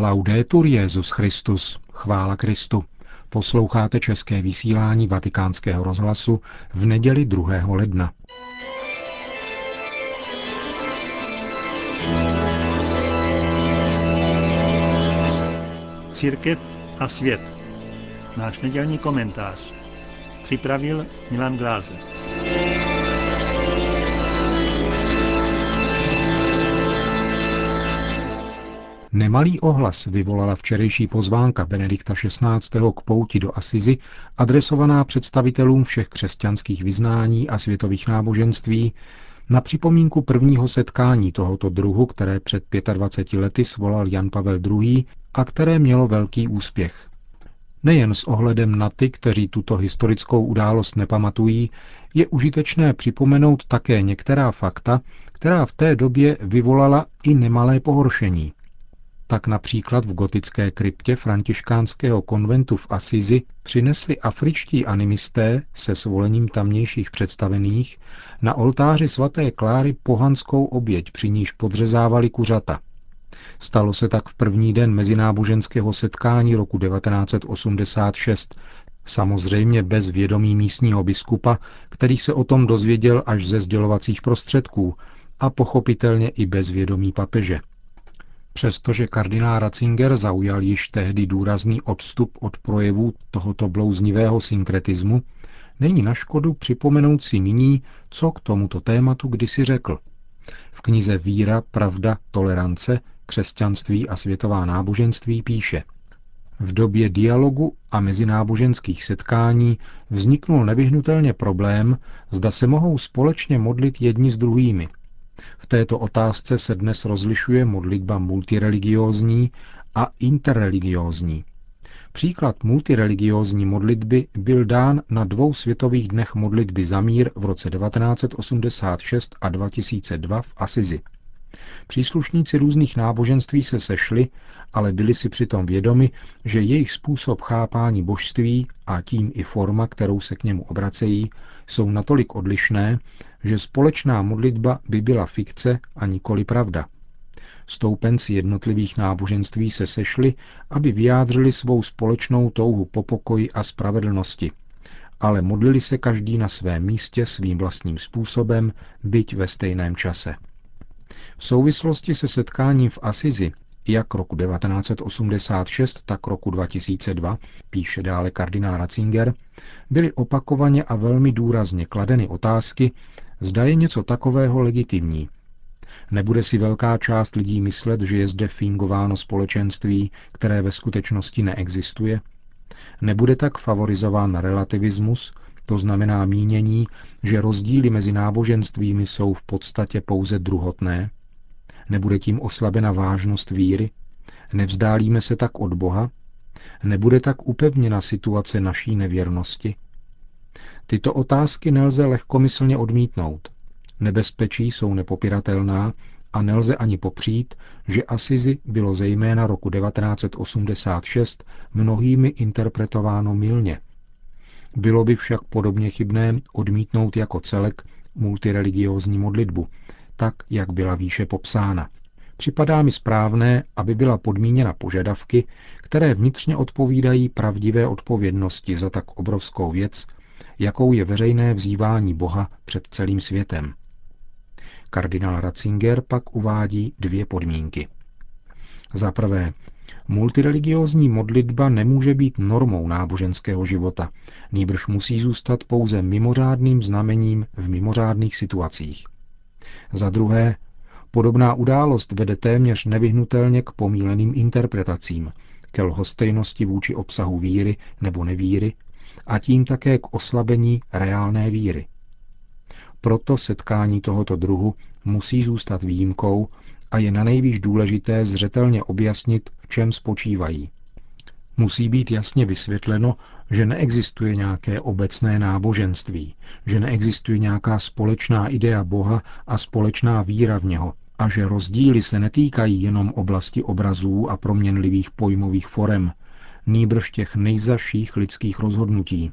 Laudetur Jezus Christus, chvála Kristu. Posloucháte české vysílání Vatikánského rozhlasu v neděli 2. ledna. Církev a svět. Náš nedělní komentář. Připravil Milan Glázer. Nemalý ohlas vyvolala včerejší pozvánka Benedikta XVI. k pouti do Asizi, adresovaná představitelům všech křesťanských vyznání a světových náboženství, na připomínku prvního setkání tohoto druhu, které před 25 lety svolal Jan Pavel II. a které mělo velký úspěch. Nejen s ohledem na ty, kteří tuto historickou událost nepamatují, je užitečné připomenout také některá fakta, která v té době vyvolala i nemalé pohoršení. Tak například v gotické kryptě františkánského konventu v Asizi přinesli afričtí animisté se svolením tamnějších představených na oltáři svaté Kláry pohanskou oběť, při níž podřezávali kuřata. Stalo se tak v první den mezináboženského setkání roku 1986, samozřejmě bez vědomí místního biskupa, který se o tom dozvěděl až ze sdělovacích prostředků a pochopitelně i bez vědomí papeže. Přestože kardinál Ratzinger zaujal již tehdy důrazný odstup od projevů tohoto blouznivého synkretismu, není na škodu připomenout si nyní, co k tomuto tématu kdysi řekl. V knize Víra, pravda, tolerance, křesťanství a světová náboženství píše V době dialogu a mezináboženských setkání vzniknul nevyhnutelně problém, zda se mohou společně modlit jedni s druhými – v této otázce se dnes rozlišuje modlitba multireligiózní a interreligiózní. Příklad multireligiózní modlitby byl dán na dvou světových dnech modlitby za mír v roce 1986 a 2002 v Asizi. Příslušníci různých náboženství se sešli, ale byli si přitom vědomi, že jejich způsob chápání božství a tím i forma, kterou se k němu obracejí, jsou natolik odlišné, že společná modlitba by byla fikce a nikoli pravda. Stoupenci jednotlivých náboženství se sešli, aby vyjádřili svou společnou touhu po pokoji a spravedlnosti, ale modlili se každý na svém místě svým vlastním způsobem, byť ve stejném čase. V souvislosti se setkáním v Asizi, jak roku 1986, tak roku 2002, píše dále kardinál Ratzinger, byly opakovaně a velmi důrazně kladeny otázky, zda je něco takového legitimní. Nebude si velká část lidí myslet, že je zde fingováno společenství, které ve skutečnosti neexistuje? Nebude tak favorizován relativismus, to znamená mínění, že rozdíly mezi náboženstvími jsou v podstatě pouze druhotné? Nebude tím oslabena vážnost víry? Nevzdálíme se tak od Boha? Nebude tak upevněna situace naší nevěrnosti? Tyto otázky nelze lehkomyslně odmítnout. Nebezpečí jsou nepopiratelná a nelze ani popřít, že Asizi bylo zejména roku 1986 mnohými interpretováno milně. Bylo by však podobně chybné odmítnout jako celek multireligiózní modlitbu, tak, jak byla výše popsána. Připadá mi správné, aby byla podmíněna požadavky, které vnitřně odpovídají pravdivé odpovědnosti za tak obrovskou věc, jakou je veřejné vzývání Boha před celým světem. Kardinál Ratzinger pak uvádí dvě podmínky. Za prvé, multireligiózní modlitba nemůže být normou náboženského života, nýbrž musí zůstat pouze mimořádným znamením v mimořádných situacích. Za druhé, podobná událost vede téměř nevyhnutelně k pomíleným interpretacím, ke lhostejnosti vůči obsahu víry nebo nevíry a tím také k oslabení reálné víry. Proto setkání tohoto druhu musí zůstat výjimkou a je na nejvíc důležité zřetelně objasnit, v čem spočívají. Musí být jasně vysvětleno, že neexistuje nějaké obecné náboženství, že neexistuje nějaká společná idea Boha a společná víra v něho a že rozdíly se netýkají jenom oblasti obrazů a proměnlivých pojmových forem, nýbrž těch nejzaších lidských rozhodnutí.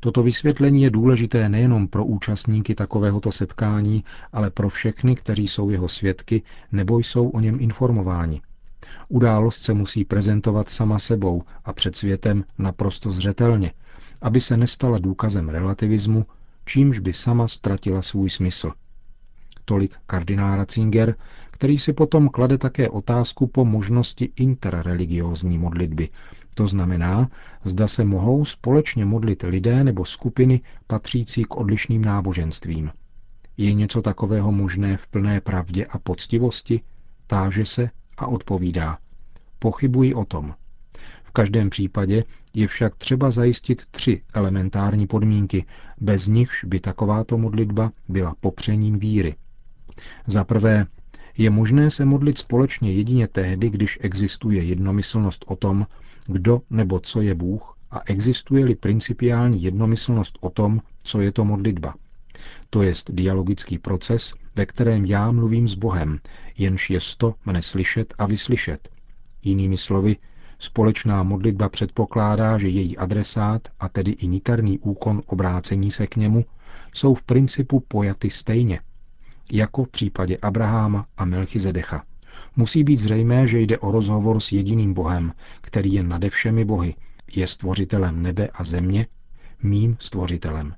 Toto vysvětlení je důležité nejenom pro účastníky takovéhoto setkání, ale pro všechny, kteří jsou jeho svědky nebo jsou o něm informováni. Událost se musí prezentovat sama sebou a před světem naprosto zřetelně, aby se nestala důkazem relativismu, čímž by sama ztratila svůj smysl. Tolik kardinál Ratzinger, který si potom klade také otázku po možnosti interreligiózní modlitby. To znamená, zda se mohou společně modlit lidé nebo skupiny patřící k odlišným náboženstvím. Je něco takového možné v plné pravdě a poctivosti? Táže se a odpovídá. Pochybuji o tom. V každém případě je však třeba zajistit tři elementární podmínky, bez nichž by takováto modlitba byla popřením víry. Za prvé, je možné se modlit společně jedině tehdy, když existuje jednomyslnost o tom, kdo nebo co je Bůh a existuje-li principiální jednomyslnost o tom, co je to modlitba. To je dialogický proces, ve kterém já mluvím s Bohem, jenž je sto mne slyšet a vyslyšet. Jinými slovy, společná modlitba předpokládá, že její adresát, a tedy i niterný úkon obrácení se k němu, jsou v principu pojaty stejně, jako v případě Abraháma a Melchizedecha. Musí být zřejmé, že jde o rozhovor s jediným Bohem, který je nade všemi bohy, je stvořitelem nebe a země, mým stvořitelem.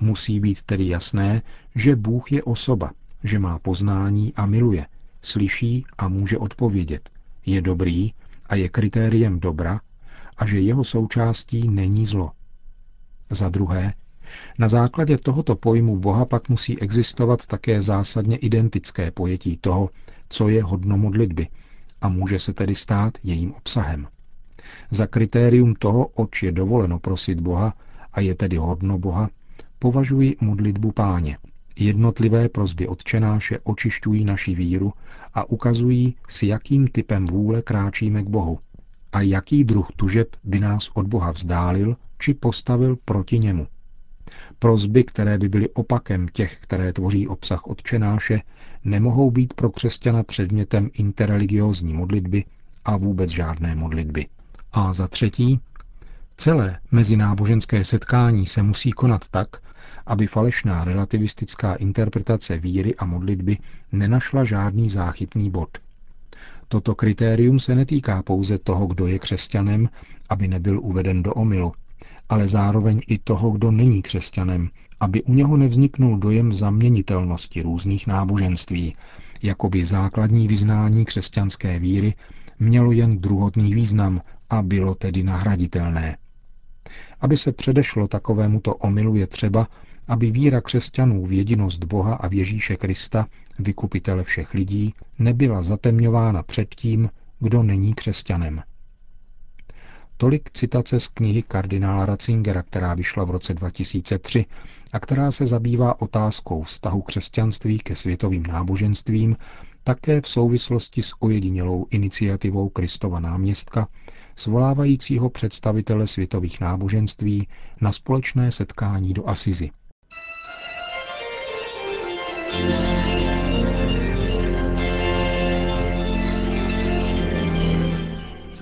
Musí být tedy jasné, že Bůh je osoba, že má poznání a miluje, slyší a může odpovědět, je dobrý a je kritériem dobra a že jeho součástí není zlo. Za druhé, na základě tohoto pojmu Boha pak musí existovat také zásadně identické pojetí toho, co je hodno modlitby a může se tedy stát jejím obsahem. Za kritérium toho, oč je dovoleno prosit Boha a je tedy hodno Boha, považuji modlitbu páně. Jednotlivé prozby odčenáše očišťují naši víru a ukazují, s jakým typem vůle kráčíme k Bohu a jaký druh tužeb by nás od Boha vzdálil či postavil proti němu. Prozby, které by byly opakem těch, které tvoří obsah odčenáše, nemohou být pro křesťana předmětem interreligiózní modlitby a vůbec žádné modlitby. A za třetí, celé mezináboženské setkání se musí konat tak, aby falešná relativistická interpretace víry a modlitby nenašla žádný záchytný bod. Toto kritérium se netýká pouze toho, kdo je křesťanem, aby nebyl uveden do omylu, ale zároveň i toho, kdo není křesťanem, aby u něho nevzniknul dojem zaměnitelnosti různých náboženství, jako by základní vyznání křesťanské víry mělo jen druhotný význam a bylo tedy nahraditelné. Aby se předešlo takovémuto omylu je třeba, aby víra křesťanů v jedinost Boha a v Ježíše Krista, vykupitele všech lidí, nebyla zatemňována před tím, kdo není křesťanem. Tolik citace z knihy kardinála Ratzingera, která vyšla v roce 2003 a která se zabývá otázkou vztahu křesťanství ke světovým náboženstvím, také v souvislosti s ojedinělou iniciativou Kristova náměstka, svolávajícího představitele světových náboženství na společné setkání do Asizi.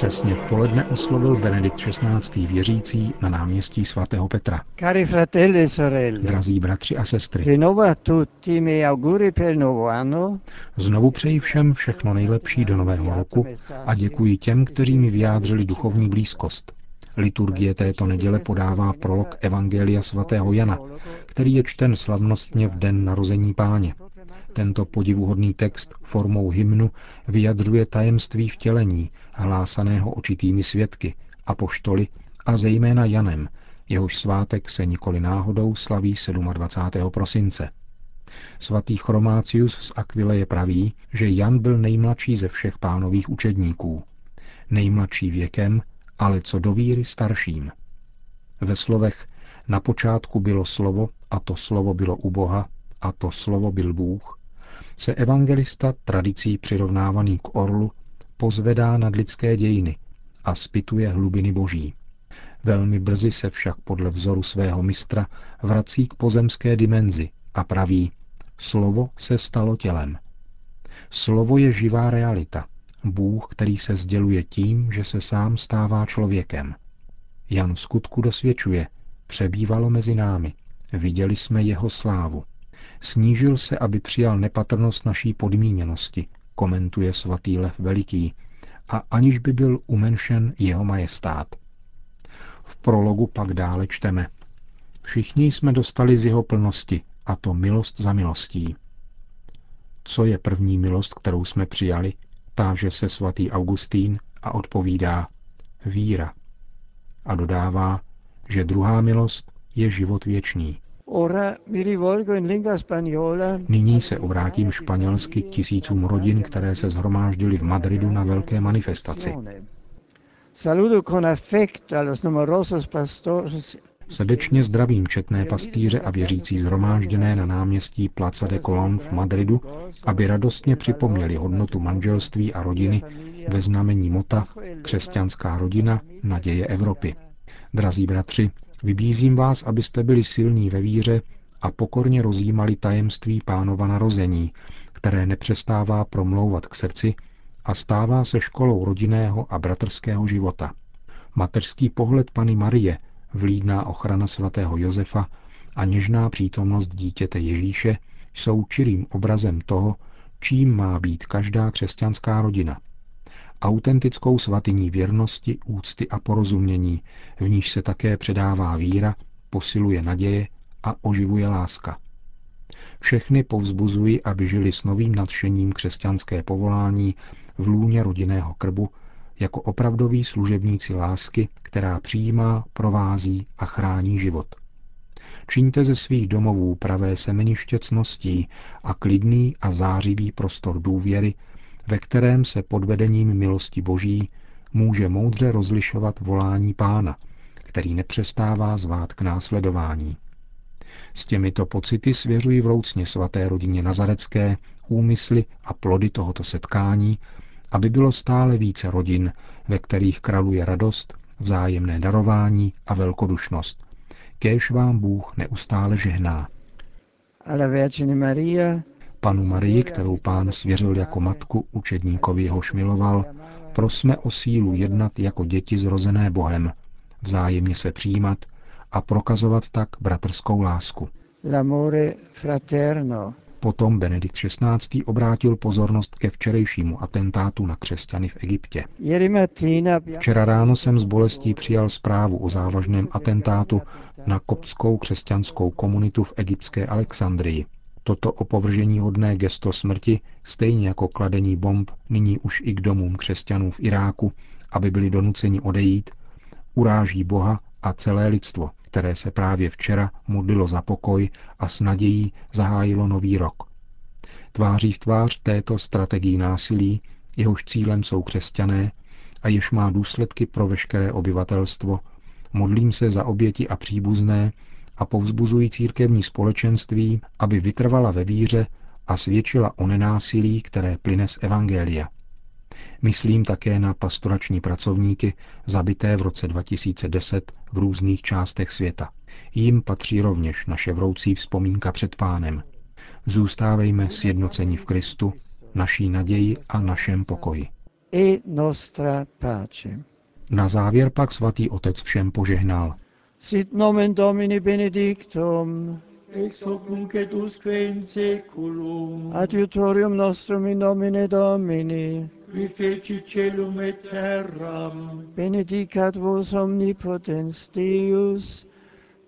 Přesně v poledne oslovil Benedikt XVI. věřící na náměstí svatého Petra. Cari fratelli sorelle, Drazí bratři a sestry, rinnovo a tutti i miei auguri per il nuovo anno. znovu přeji všem všechno nejlepší do nového roku a děkuji těm, kteří mi vyjádřili duchovní blízkost. Liturgie této neděle podává prolog Evangelia svatého Jana, který je čten slavnostně v den narození páně. Tento podivuhodný text formou hymnu vyjadřuje tajemství vtělení, hlásaného očitými svědky, apoštoly a zejména Janem, jehož svátek se nikoli náhodou slaví 27. prosince. Svatý Chromácius z Aquileje praví, že Jan byl nejmladší ze všech pánových učedníků. Nejmladší věkem, ale co do víry starším. Ve slovech na počátku bylo slovo a to slovo bylo u Boha a to slovo byl Bůh, se evangelista tradicí přirovnávaný k orlu pozvedá nad lidské dějiny a spituje hlubiny boží. Velmi brzy se však podle vzoru svého mistra vrací k pozemské dimenzi a praví, slovo se stalo tělem. Slovo je živá realita, Bůh, který se sděluje tím, že se sám stává člověkem. Jan v skutku dosvědčuje, přebývalo mezi námi, viděli jsme jeho slávu. Snížil se, aby přijal nepatrnost naší podmíněnosti, komentuje svatý Lev Veliký, a aniž by byl umenšen jeho majestát. V prologu pak dále čteme. Všichni jsme dostali z jeho plnosti, a to milost za milostí. Co je první milost, kterou jsme přijali? Táže se svatý Augustín a odpovídá víra. A dodává, že druhá milost je život věčný. Nyní se obrátím španělsky k tisícům rodin, které se zhromáždily v Madridu na velké manifestaci. Srdečně zdravím četné pastýře a věřící zhromážděné na náměstí Plaza de Colón v Madridu, aby radostně připomněli hodnotu manželství a rodiny ve znamení mota Křesťanská rodina, naděje Evropy. Drazí bratři, vybízím vás, abyste byli silní ve víře a pokorně rozjímali tajemství pánova narození, které nepřestává promlouvat k srdci a stává se školou rodinného a bratrského života. Mateřský pohled Pany Marie – vlídná ochrana svatého Josefa a něžná přítomnost dítěte Ježíše jsou čirým obrazem toho, čím má být každá křesťanská rodina. Autentickou svatyní věrnosti, úcty a porozumění, v níž se také předává víra, posiluje naděje a oživuje láska. Všechny povzbuzují, aby žili s novým nadšením křesťanské povolání v lůně rodinného krbu jako opravdoví služebníci lásky, která přijímá, provází a chrání život. Čiňte ze svých domovů pravé semeniště cností a klidný a zářivý prostor důvěry, ve kterém se pod vedením milosti Boží může moudře rozlišovat volání Pána, který nepřestává zvát k následování. S těmito pocity svěřují vroucně svaté rodině Nazarecké úmysly a plody tohoto setkání aby bylo stále více rodin, ve kterých kraluje radost, vzájemné darování a velkodušnost. Kéž vám Bůh neustále žehná. Panu Marii, kterou pán svěřil jako matku učedníkovi, jehož miloval, prosme o sílu jednat jako děti zrozené Bohem, vzájemně se přijímat a prokazovat tak bratrskou lásku. L'amore fraterno Potom Benedikt XVI. obrátil pozornost ke včerejšímu atentátu na křesťany v Egyptě. Včera ráno jsem s bolestí přijal zprávu o závažném atentátu na koptskou křesťanskou komunitu v egyptské Alexandrii. Toto opovržení hodné gesto smrti, stejně jako kladení bomb nyní už i k domům křesťanů v Iráku, aby byli donuceni odejít, uráží Boha a celé lidstvo, které se právě včera modlilo za pokoj a s nadějí zahájilo nový rok. Tváří v tvář této strategii násilí, jehož cílem jsou křesťané a jež má důsledky pro veškeré obyvatelstvo, modlím se za oběti a příbuzné a povzbuzují církevní společenství, aby vytrvala ve víře a svědčila o nenásilí, které plyne z Evangelia – Myslím také na pastorační pracovníky zabité v roce 2010 v různých částech světa. Jim patří rovněž naše vroucí vzpomínka před pánem. Zůstávejme sjednoceni v Kristu, naší naději a našem pokoji. E. Na závěr pak svatý otec všem požehnal. Sit nomen Domini benedictum, ex hoc nunc et usque in seculum, adiutorium nostrum in nomine Domini, qui feci celum et terram. Benedicat vos omnipotens Deus,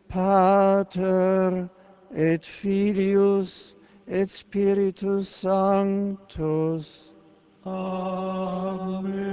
Pater et Filius et Spiritus Sanctus. Amen.